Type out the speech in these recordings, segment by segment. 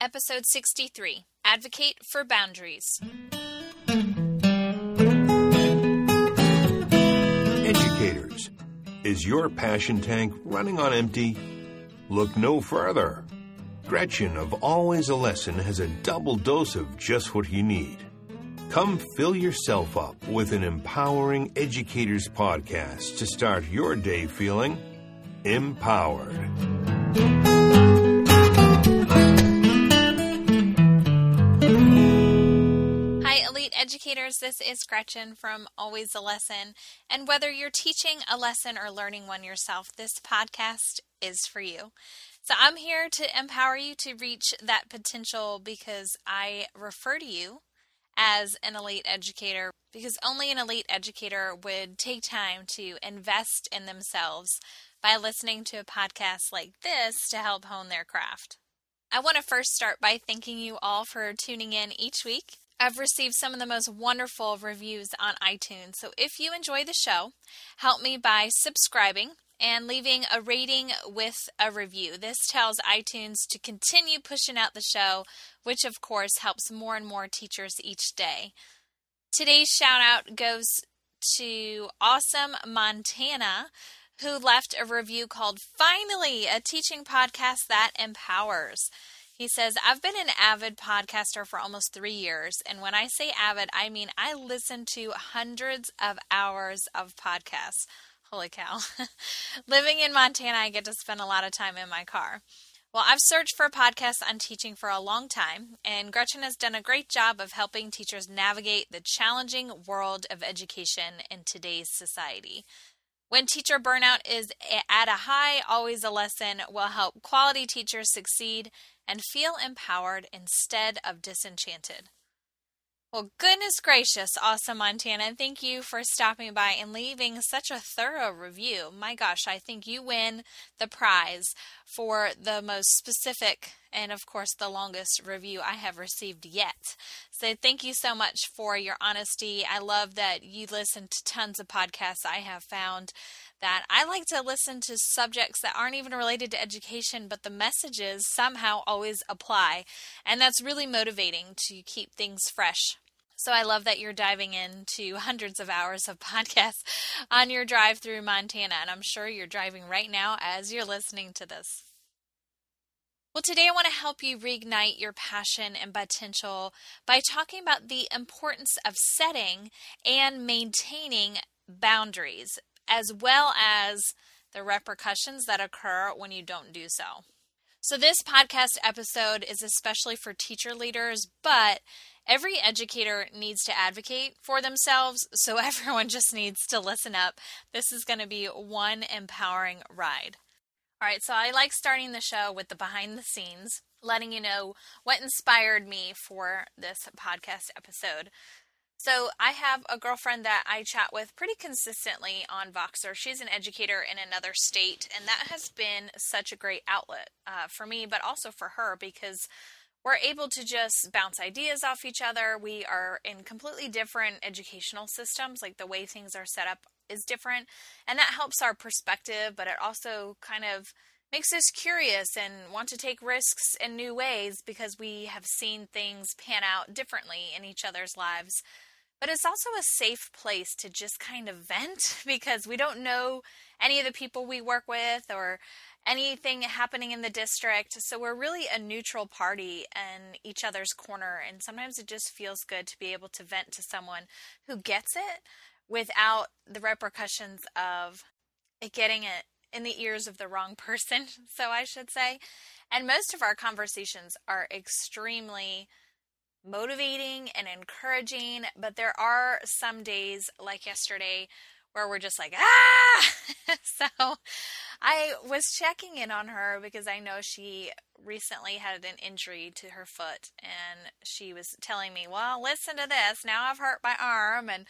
Episode 63 Advocate for Boundaries. Educators, is your passion tank running on empty? Look no further. Gretchen of Always a Lesson has a double dose of just what you need. Come fill yourself up with an empowering educators podcast to start your day feeling empowered. Educators. This is Gretchen from Always a Lesson. And whether you're teaching a lesson or learning one yourself, this podcast is for you. So I'm here to empower you to reach that potential because I refer to you as an elite educator because only an elite educator would take time to invest in themselves by listening to a podcast like this to help hone their craft. I want to first start by thanking you all for tuning in each week. I've received some of the most wonderful reviews on iTunes. So if you enjoy the show, help me by subscribing and leaving a rating with a review. This tells iTunes to continue pushing out the show, which of course helps more and more teachers each day. Today's shout out goes to Awesome Montana, who left a review called Finally, a teaching podcast that empowers. He says, I've been an avid podcaster for almost three years. And when I say avid, I mean I listen to hundreds of hours of podcasts. Holy cow. Living in Montana, I get to spend a lot of time in my car. Well, I've searched for podcasts on teaching for a long time, and Gretchen has done a great job of helping teachers navigate the challenging world of education in today's society. When teacher burnout is at a high, always a lesson will help quality teachers succeed and feel empowered instead of disenchanted. Well, goodness gracious, awesome Montana. Thank you for stopping by and leaving such a thorough review. My gosh, I think you win the prize for the most specific and, of course, the longest review I have received yet. So, thank you so much for your honesty. I love that you listen to tons of podcasts I have found that I like to listen to subjects that aren't even related to education, but the messages somehow always apply. And that's really motivating to keep things fresh. So I love that you're diving into hundreds of hours of podcasts on your drive through Montana. And I'm sure you're driving right now as you're listening to this. Well, today I want to help you reignite your passion and potential by talking about the importance of setting and maintaining boundaries as well as the repercussions that occur when you don't do so. So, this podcast episode is especially for teacher leaders, but every educator needs to advocate for themselves, so everyone just needs to listen up. This is going to be one empowering ride. All right, so I like starting the show with the behind the scenes, letting you know what inspired me for this podcast episode. So I have a girlfriend that I chat with pretty consistently on Voxer. She's an educator in another state, and that has been such a great outlet uh, for me, but also for her because we're able to just bounce ideas off each other. We are in completely different educational systems, like the way things are set up is different, and that helps our perspective, but it also kind of makes us curious and want to take risks in new ways because we have seen things pan out differently in each other's lives but it's also a safe place to just kind of vent because we don't know any of the people we work with or anything happening in the district. So we're really a neutral party in each other's corner. And sometimes it just feels good to be able to vent to someone who gets it without the repercussions of it getting it in the ears of the wrong person, so I should say. And most of our conversations are extremely motivating and encouraging, but there are some days like yesterday where we're just like, ah! so I was checking in on her because I know she recently had an injury to her foot and she was telling me, well, listen to this. Now I've hurt my arm and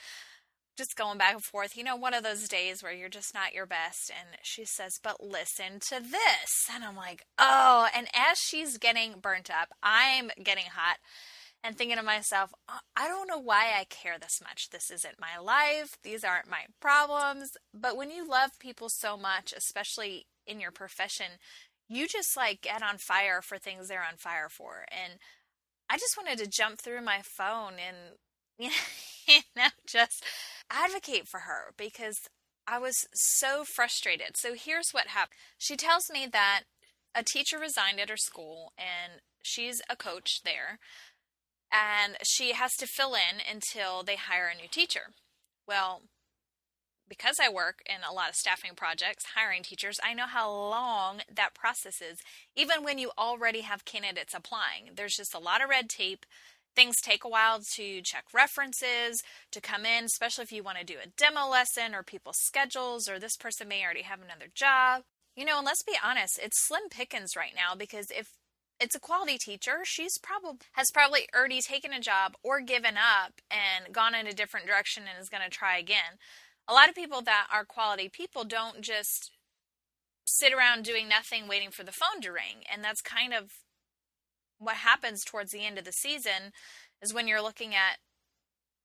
just going back and forth. You know, one of those days where you're just not your best. And she says, but listen to this. And I'm like, oh. And as she's getting burnt up, I'm getting hot and thinking to myself, uh, I don't know why I care this much. This isn't my life. These aren't my problems. But when you love people so much, especially in your profession, you just like get on fire for things they're on fire for. And I just wanted to jump through my phone and, you know, just advocate for her because I was so frustrated. So here's what happened. She tells me that a teacher resigned at her school and she's a coach there and she has to fill in until they hire a new teacher. Well, because I work in a lot of staffing projects, hiring teachers, I know how long that process is, even when you already have candidates applying. There's just a lot of red tape. Things take a while to check references, to come in, especially if you want to do a demo lesson or people's schedules, or this person may already have another job. You know, and let's be honest, it's slim pickings right now because if it's a quality teacher, she's probably has probably already taken a job or given up and gone in a different direction and is going to try again a lot of people that are quality people don't just sit around doing nothing waiting for the phone to ring and that's kind of what happens towards the end of the season is when you're looking at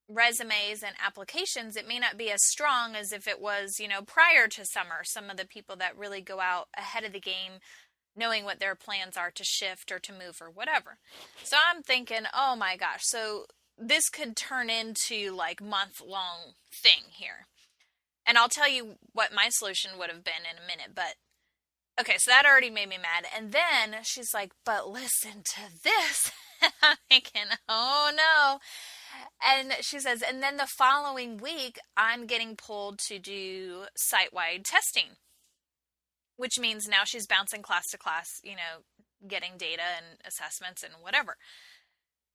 resumes and applications it may not be as strong as if it was you know prior to summer. Some of the people that really go out ahead of the game knowing what their plans are to shift or to move or whatever. So i'm thinking oh my gosh so this could turn into like month long thing here. And I'll tell you what my solution would have been in a minute, but okay, so that already made me mad. And then she's like, but listen to this. I'm thinking, oh no. And she says, and then the following week, I'm getting pulled to do site wide testing, which means now she's bouncing class to class, you know, getting data and assessments and whatever.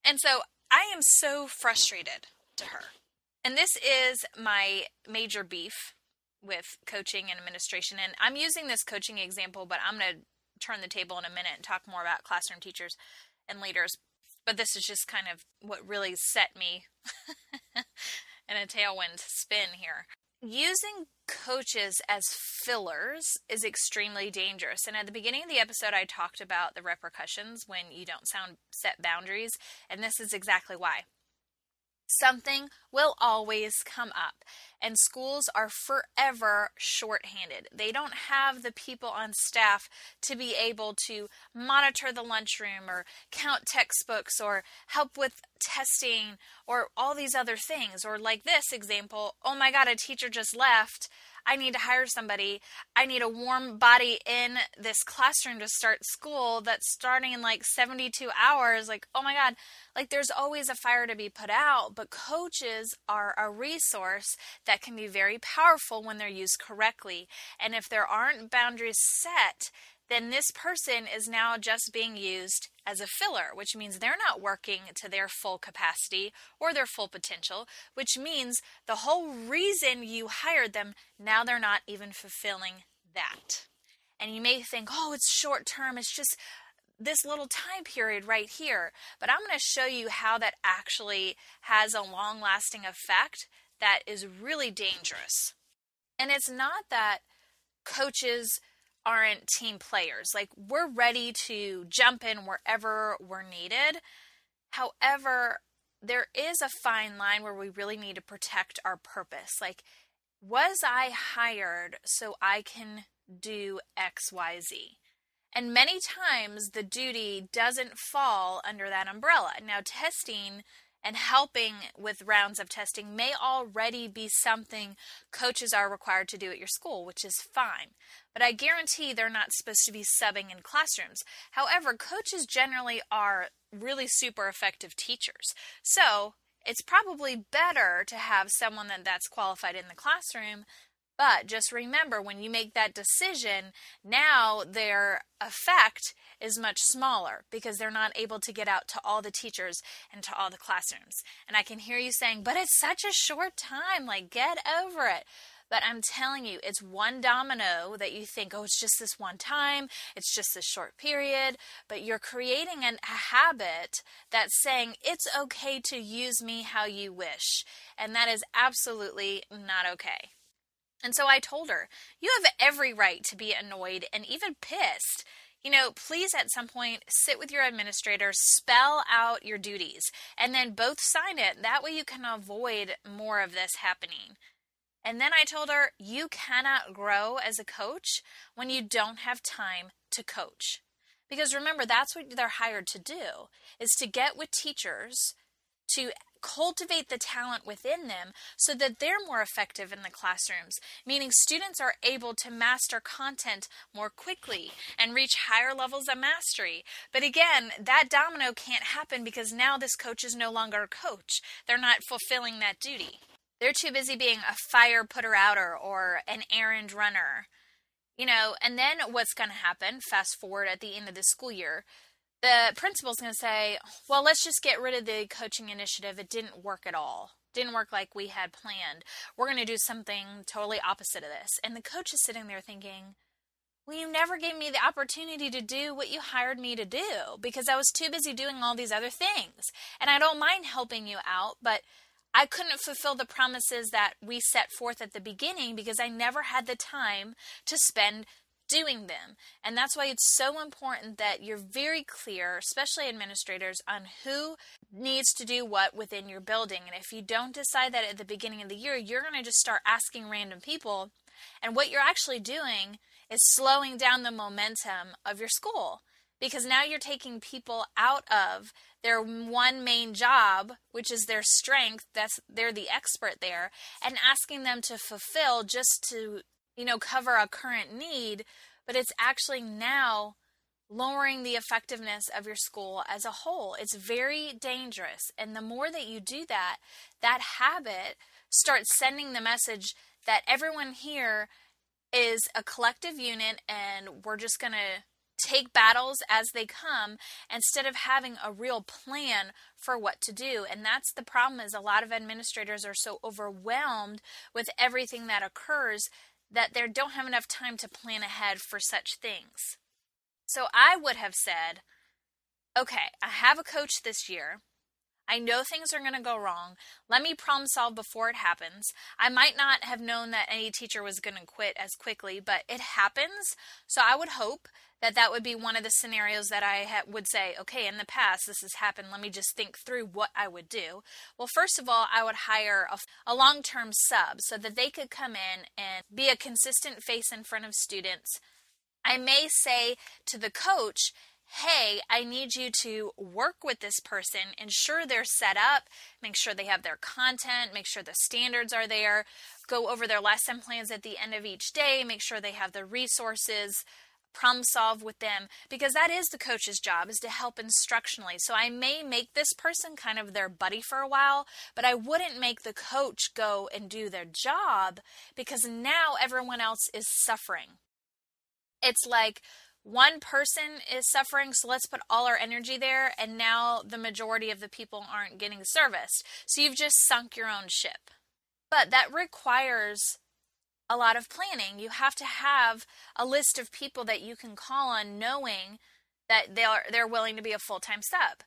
And so I am so frustrated to her and this is my major beef with coaching and administration. And I'm using this coaching example, but I'm going to turn the table in a minute and talk more about classroom teachers and leaders. But this is just kind of what really set me in a tailwind spin here. Using coaches as fillers is extremely dangerous. And at the beginning of the episode, I talked about the repercussions when you don't sound set boundaries. And this is exactly why. Something will always come up, and schools are forever shorthanded. They don't have the people on staff to be able to monitor the lunchroom or count textbooks or help with testing or all these other things. Or, like this example, oh my God, a teacher just left. I need to hire somebody. I need a warm body in this classroom to start school that's starting in like 72 hours. Like, oh my God, like there's always a fire to be put out, but coaches are a resource that can be very powerful when they're used correctly. And if there aren't boundaries set, then this person is now just being used as a filler, which means they're not working to their full capacity or their full potential, which means the whole reason you hired them, now they're not even fulfilling that. And you may think, oh, it's short term, it's just this little time period right here. But I'm going to show you how that actually has a long lasting effect that is really dangerous. And it's not that coaches aren't team players. Like, we're ready to jump in wherever we're needed. However, there is a fine line where we really need to protect our purpose. Like, was I hired so I can do XYZ? And many times the duty doesn't fall under that umbrella. Now, testing and helping with rounds of testing may already be something coaches are required to do at your school, which is fine. But I guarantee they're not supposed to be subbing in classrooms. However, coaches generally are really super effective teachers. So it's probably better to have someone that, that's qualified in the classroom but just remember when you make that decision, now their effect is much smaller because they're not able to get out to all the teachers and to all the classrooms. And I can hear you saying, but it's such a short time, like get over it. But I'm telling you, it's one domino that you think, oh, it's just this one time, it's just this short period. But you're creating an, a habit that's saying it's okay to use me how you wish. And that is absolutely not okay. And so I told her, You have every right to be annoyed and even pissed. You know, please at some point sit with your administrator, spell out your duties, and then both sign it. That way you can avoid more of this happening. And then I told her, you cannot grow as a coach when you don't have time to coach. Because remember, that's what they're hired to do, is to get with teachers to cultivate the talent within them so that they're more effective in the classrooms, meaning students are able to master content more quickly and reach higher levels of mastery. But again, that domino can't happen because now this coach is no longer a coach. They're not fulfilling that duty. They're too busy being a fire putter outer or an errand runner. You know, and then what's going to happen, fast forward at the end of the school year, the principal's going to say, well, let's just get rid of the coaching initiative. It didn't work at all. Didn't work like we had planned. We're going to do something totally opposite of this. And the coach is sitting there thinking, well, you never gave me the opportunity to do what you hired me to do because I was too busy doing all these other things. And I don't mind helping you out, but I couldn't fulfill the promises that we set forth at the beginning because I never had the time to spend doing them. And that's why it's so important that you're very clear, especially administrators, on who needs to do what within your building. And if you don't decide that at the beginning of the year, you're going to just start asking random people. And what you're actually doing is slowing down the momentum of your school because now you're taking people out of their one main job, which is their strength, that's they're the expert there, and asking them to fulfill just to, you know, cover a current need, but it's actually now lowering the effectiveness of your school as a whole. It's very dangerous. And the more that you do that, that habit starts sending the message that everyone here is a collective unit and we're just going to take battles as they come instead of having a real plan for what to do and that's the problem is a lot of administrators are so overwhelmed with everything that occurs that they don't have enough time to plan ahead for such things. So i would have said okay i have a coach this year I know things are going to go wrong. Let me problem solve before it happens. I might not have known that any teacher was going to quit as quickly, but it happens. So I would hope that that would be one of the scenarios that I ha- would say, okay, in the past this has happened. Let me just think through what I would do. Well, first of all, I would hire a, a long term sub so that they could come in and be a consistent face in front of students. I may say to the coach, hey, I need you to work with this person, ensure they're set up, make sure they have their content, make sure the standards are there, go over their lesson plans at the end of each day, make sure they have the resources problem solve with them because that is the coach's job is to help instructionally. So i may make this person kind of their buddy for a while but i wouldn't make the coach go and do their job because now everyone else is suffering. It's like one person is suffering, so let's put all our energy there, and now the majority of the people aren't getting serviced. So you've just sunk your own ship. But that requires a lot of planning. You have to have a list of people that you can call on knowing that they're they're willing to be a full-time sub.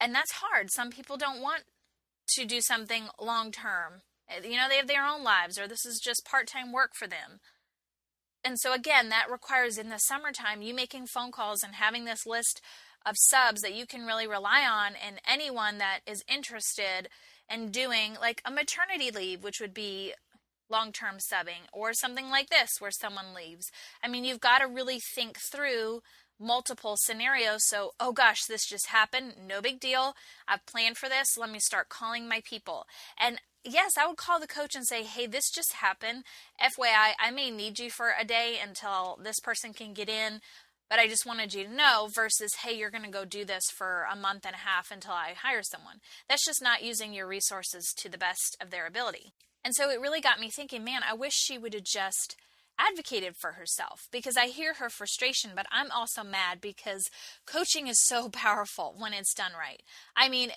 And that's hard. Some people don't want to do something long term. You know, they have their own lives or this is just part-time work for them. And so again, that requires in the summertime you making phone calls and having this list of subs that you can really rely on and anyone that is interested in doing like a maternity leave, which would be long term subbing, or something like this where someone leaves. I mean, you've got to really think through multiple scenarios. So, oh gosh, this just happened. No big deal. I've planned for this. Let me start calling my people. And yes, I would call the coach and say, hey, this just happened. FYI, I may need you for a day until this person can get in. But I just wanted you to know versus, hey, you're going to go do this for a month and a half until I hire someone. That's just not using your resources to the best of their ability. And so it really got me thinking, man, I wish she would have just advocated for herself because I hear her frustration, but I'm also mad because coaching is so powerful when it's done right. I mean,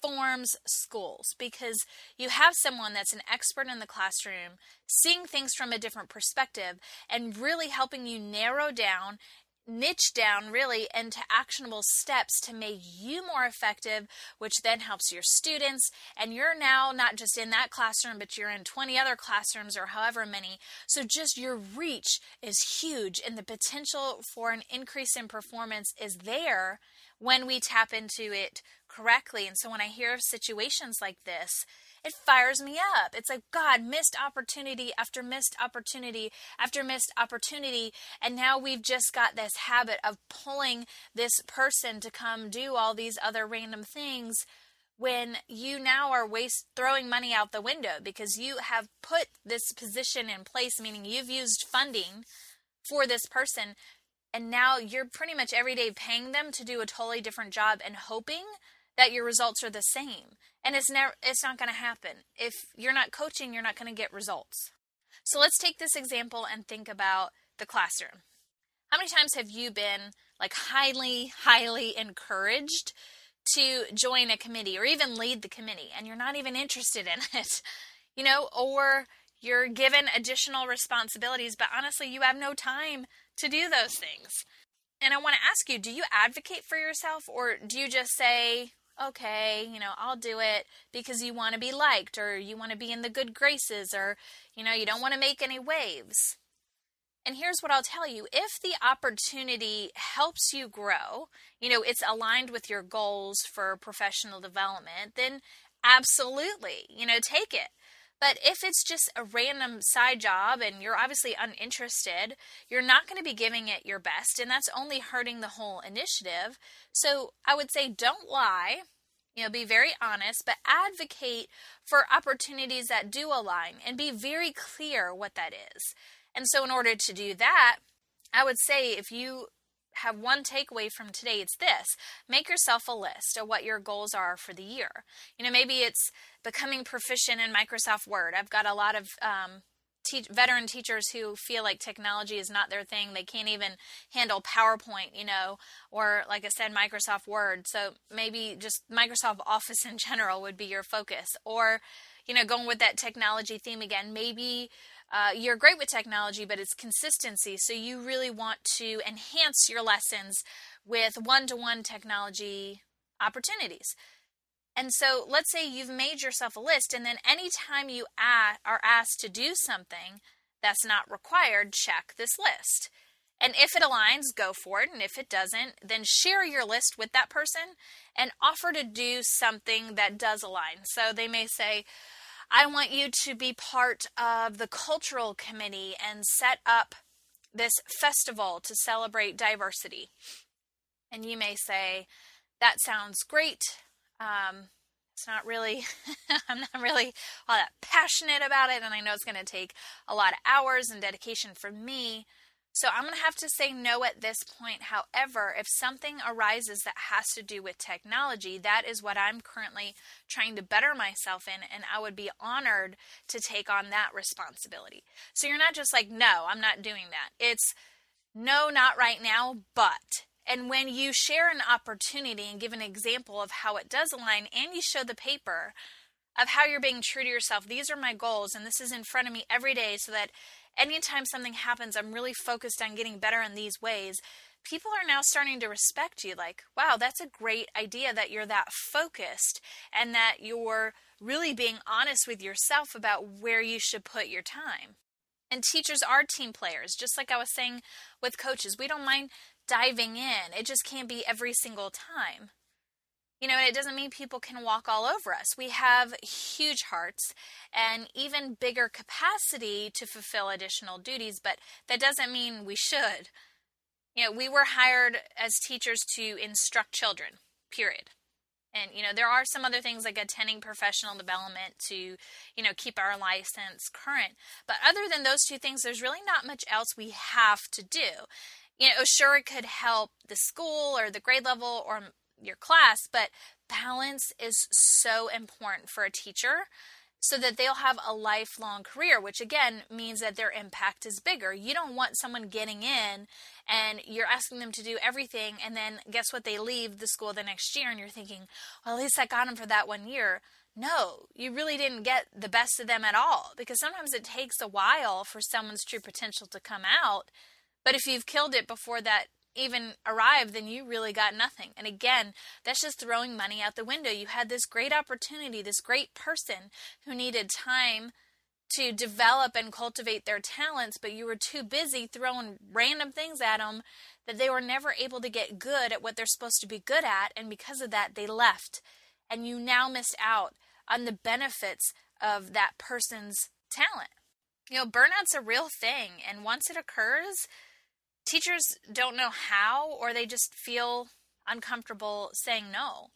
transforms schools because you have someone that's an expert in the classroom, seeing things from a different perspective, and really helping you narrow down niche down really into actionable steps to make you more effective, which then helps your students. And you're now not just in that classroom, but you're in 20 other classrooms or however many. So just your reach is huge, and the potential for an increase in performance is there when we tap into it correctly. And so when I hear of situations like this, it fires me up. It's like, God, missed opportunity after missed opportunity after missed opportunity. And now we've just got this habit of pulling this person to come do all these other random things when you now are waste throwing money out the window because you have put this position in place meaning you've used funding for this person and now you're pretty much every day paying them to do a totally different job and hoping that your results are the same. And it's never it's not going to happen. If you're not coaching you're not going to get results. So let's take this example and think about the classroom. How many times have you been like highly highly encouraged to join a committee or even lead the committee and you're not even interested in it, you know, or you're given additional responsibilities, but honestly, you have no time to do those things. And I want to ask you do you advocate for yourself or do you just say, okay, you know, I'll do it because you want to be liked or you want to be in the good graces or, you know, you don't want to make any waves? And here's what I'll tell you if the opportunity helps you grow, you know, it's aligned with your goals for professional development, then absolutely, you know, take it. But if it's just a random side job and you're obviously uninterested, you're not going to be giving it your best, and that's only hurting the whole initiative. So I would say don't lie. You know, be very honest, but advocate for opportunities that do align and be very clear what that is. And so, in order to do that, I would say if you have one takeaway from today, it's this make yourself a list of what your goals are for the year. You know, maybe it's becoming proficient in Microsoft Word. I've got a lot of um, te- veteran teachers who feel like technology is not their thing. They can't even handle PowerPoint, you know, or like I said, Microsoft Word. So maybe just Microsoft Office in general would be your focus. Or, you know, going with that technology theme again, maybe uh, you're great with technology, but it's consistency. So you really want to enhance your lessons with one to one technology opportunities. And so let's say you've made yourself a list, and then anytime you are asked to do something that's not required, check this list. And if it aligns, go for it. And if it doesn't, then share your list with that person and offer to do something that does align. So they may say, I want you to be part of the cultural committee and set up this festival to celebrate diversity. And you may say, that sounds great. Um, it's not really, I'm not really all that passionate about it, and I know it's going to take a lot of hours and dedication from me. So I'm going to have to say no at this point. However, if something arises that has to do with technology, that is what I'm currently trying to better myself in, and I would be honored to take on that responsibility. So you're not just like, no, I'm not doing that. It's no, not right now, but. And when you share an opportunity and give an example of how it does align, and you show the paper of how you're being true to yourself, these are my goals, and this is in front of me every day so that anytime something happens, I'm really focused on getting better in these ways. People are now starting to respect you like, wow, that's a great idea that you're that focused and that you're really being honest with yourself about where you should put your time. And teachers are team players, just like I was saying with coaches. We don't mind diving in, it just can't be every single time. You know, it doesn't mean people can walk all over us. We have huge hearts and even bigger capacity to fulfill additional duties, but that doesn't mean we should. You know, we were hired as teachers to instruct children, period. And, you know, there are some other things like attending professional development to, you know, keep our license current. But other than those two things, there's really not much else we have to do. You know, sure, it could help the school or the grade level or your class, but balance is so important for a teacher so that they'll have a lifelong career, which again means that their impact is bigger. You don't want someone getting in and you're asking them to do everything, and then guess what? They leave the school the next year, and you're thinking, well, at least I got them for that one year. No, you really didn't get the best of them at all because sometimes it takes a while for someone's true potential to come out. But if you've killed it before that even arrive, then you really got nothing. And again, that's just throwing money out the window. You had this great opportunity, this great person who needed time to develop and cultivate their talents, but you were too busy throwing random things at them that they were never able to get good at what they're supposed to be good at. And because of that, they left. And you now missed out on the benefits of that person's talent. You know, burnout's a real thing, and once it occurs, teachers don't know how or they just feel uncomfortable saying no.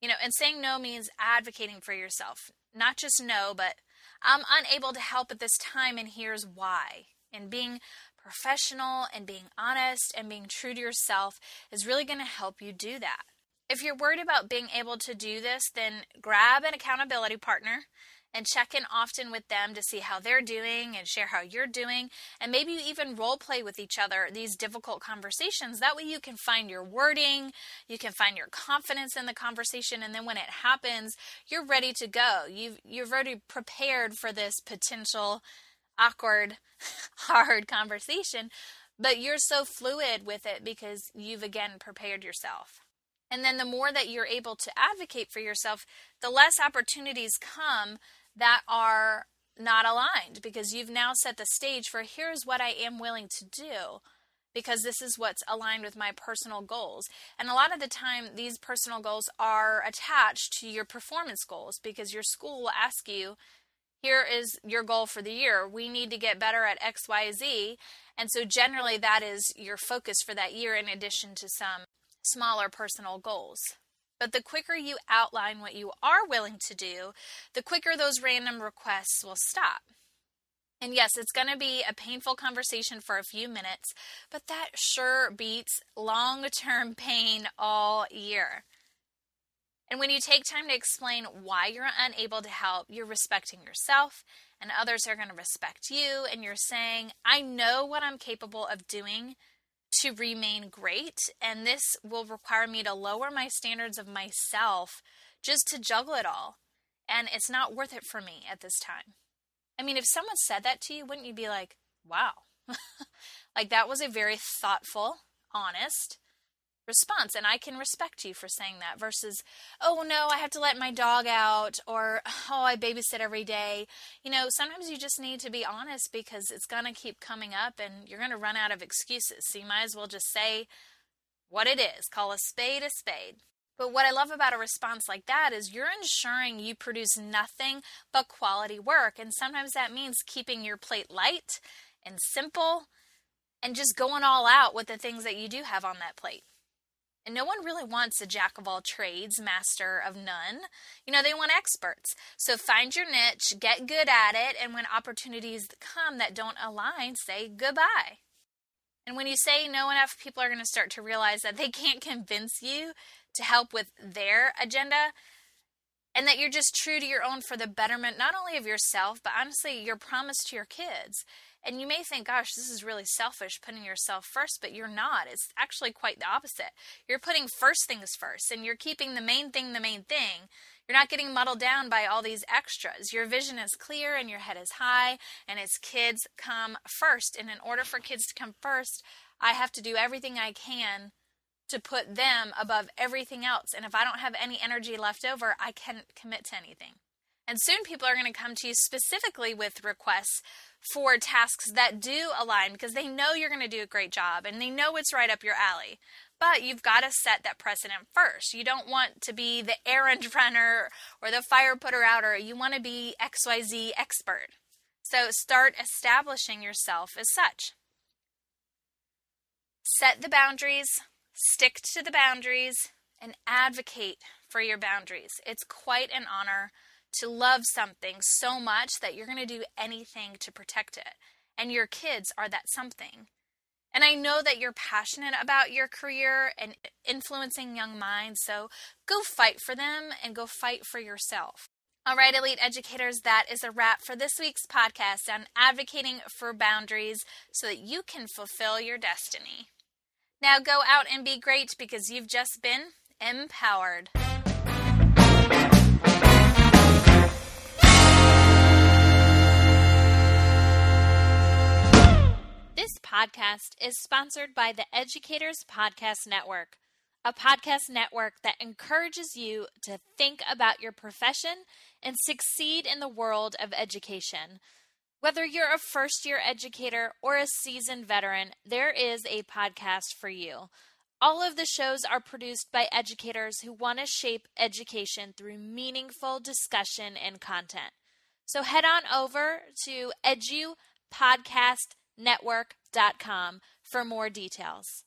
You know, and saying no means advocating for yourself. Not just no, but I'm unable to help at this time, and here's why. And being professional and being honest and being true to yourself is really going to help you do that. If you're worried about being able to do this, then grab an accountability partner and check in often with them to see how they're doing and share how you're doing. And maybe you even role play with each other these difficult conversations. That way you can find your wording, you can find your confidence in the conversation, and then when it happens, you're ready to go. You've you've already prepared for this potential awkward, hard conversation, but you're so fluid with it because you've again prepared yourself. And then the more that you're able to advocate for yourself, the less opportunities come that are not aligned because you've now set the stage for here's what I am willing to do because this is what's aligned with my personal goals. And a lot of the time, these personal goals are attached to your performance goals because your school will ask you, here is your goal for the year. We need to get better at XYZ. And so, generally, that is your focus for that year, in addition to some smaller personal goals. But the quicker you outline what you are willing to do, the quicker those random requests will stop. And yes, it's going to be a painful conversation for a few minutes, but that sure beats long term pain all year. And when you take time to explain why you're unable to help, you're respecting yourself, and others are going to respect you. And you're saying, I know what I'm capable of doing, to remain great. And this will require me to lower my standards of myself just to juggle it all. And it's not worth it for me at this time. I mean, if someone said that to you, wouldn't you be like, wow? like that was a very thoughtful, honest, response. And I can respect you for saying that versus, oh no, I have to let my dog out or, oh, I babysit every day. You know, sometimes you just need to be honest because it's going to keep coming up and you're going to run out of excuses. So you might as well just say what it is, call a spade a spade. But what I love about a response like that is you're ensuring you produce nothing but quality work. And sometimes that means keeping your plate light and simple and just going all out with the things that you do have on that plate. And no one really wants a jack of all trades, master of none. You know, they want experts. So find your niche, get good at it, and when opportunities come that don't align, say goodbye. And when you say no, enough people are going to start to realize that they can't convince you to help with their agenda and that you're just true to your own for the betterment not only of yourself, but honestly, your promise to your kids. And you may think, gosh, this is really selfish putting yourself first, but you're not. It's actually quite the opposite. You're putting first things first, and you're keeping the main thing the main thing. You're not getting muddled down by all these extras. Your vision is clear and your head is high, and it's kids come first. And in order for kids to come first, I have to do everything I can to put them above everything else. And if I don't have any energy left over, I can't commit to anything. And soon people are going to come to you specifically with requests for tasks that do align because they know you're going to do a great job and they know it's right up your alley. But you've got to set that precedent first. You don't want to be the errand runner or the fire putter outer. You want to be XYZ expert. So start establishing yourself as such. Set the boundaries, stick to the boundaries, and advocate for your boundaries. It's quite an honor to love something so much that you're going to do anything to protect it. And your kids are that something. And I know that you're passionate about your career and influencing young minds, so go fight for them and go fight for yourself. All right, elite educators, that is a wrap for this week's podcast on advocating for boundaries so that you can fulfill your destiny. Now go out and be great because you've just been empowered. Podcast is sponsored by the Educators Podcast Network, a podcast network that encourages you to think about your profession and succeed in the world of education. Whether you're a first year educator or a seasoned veteran, there is a podcast for you. All of the shows are produced by educators who want to shape education through meaningful discussion and content. So head on over to edupodcastnetwork.com for more details.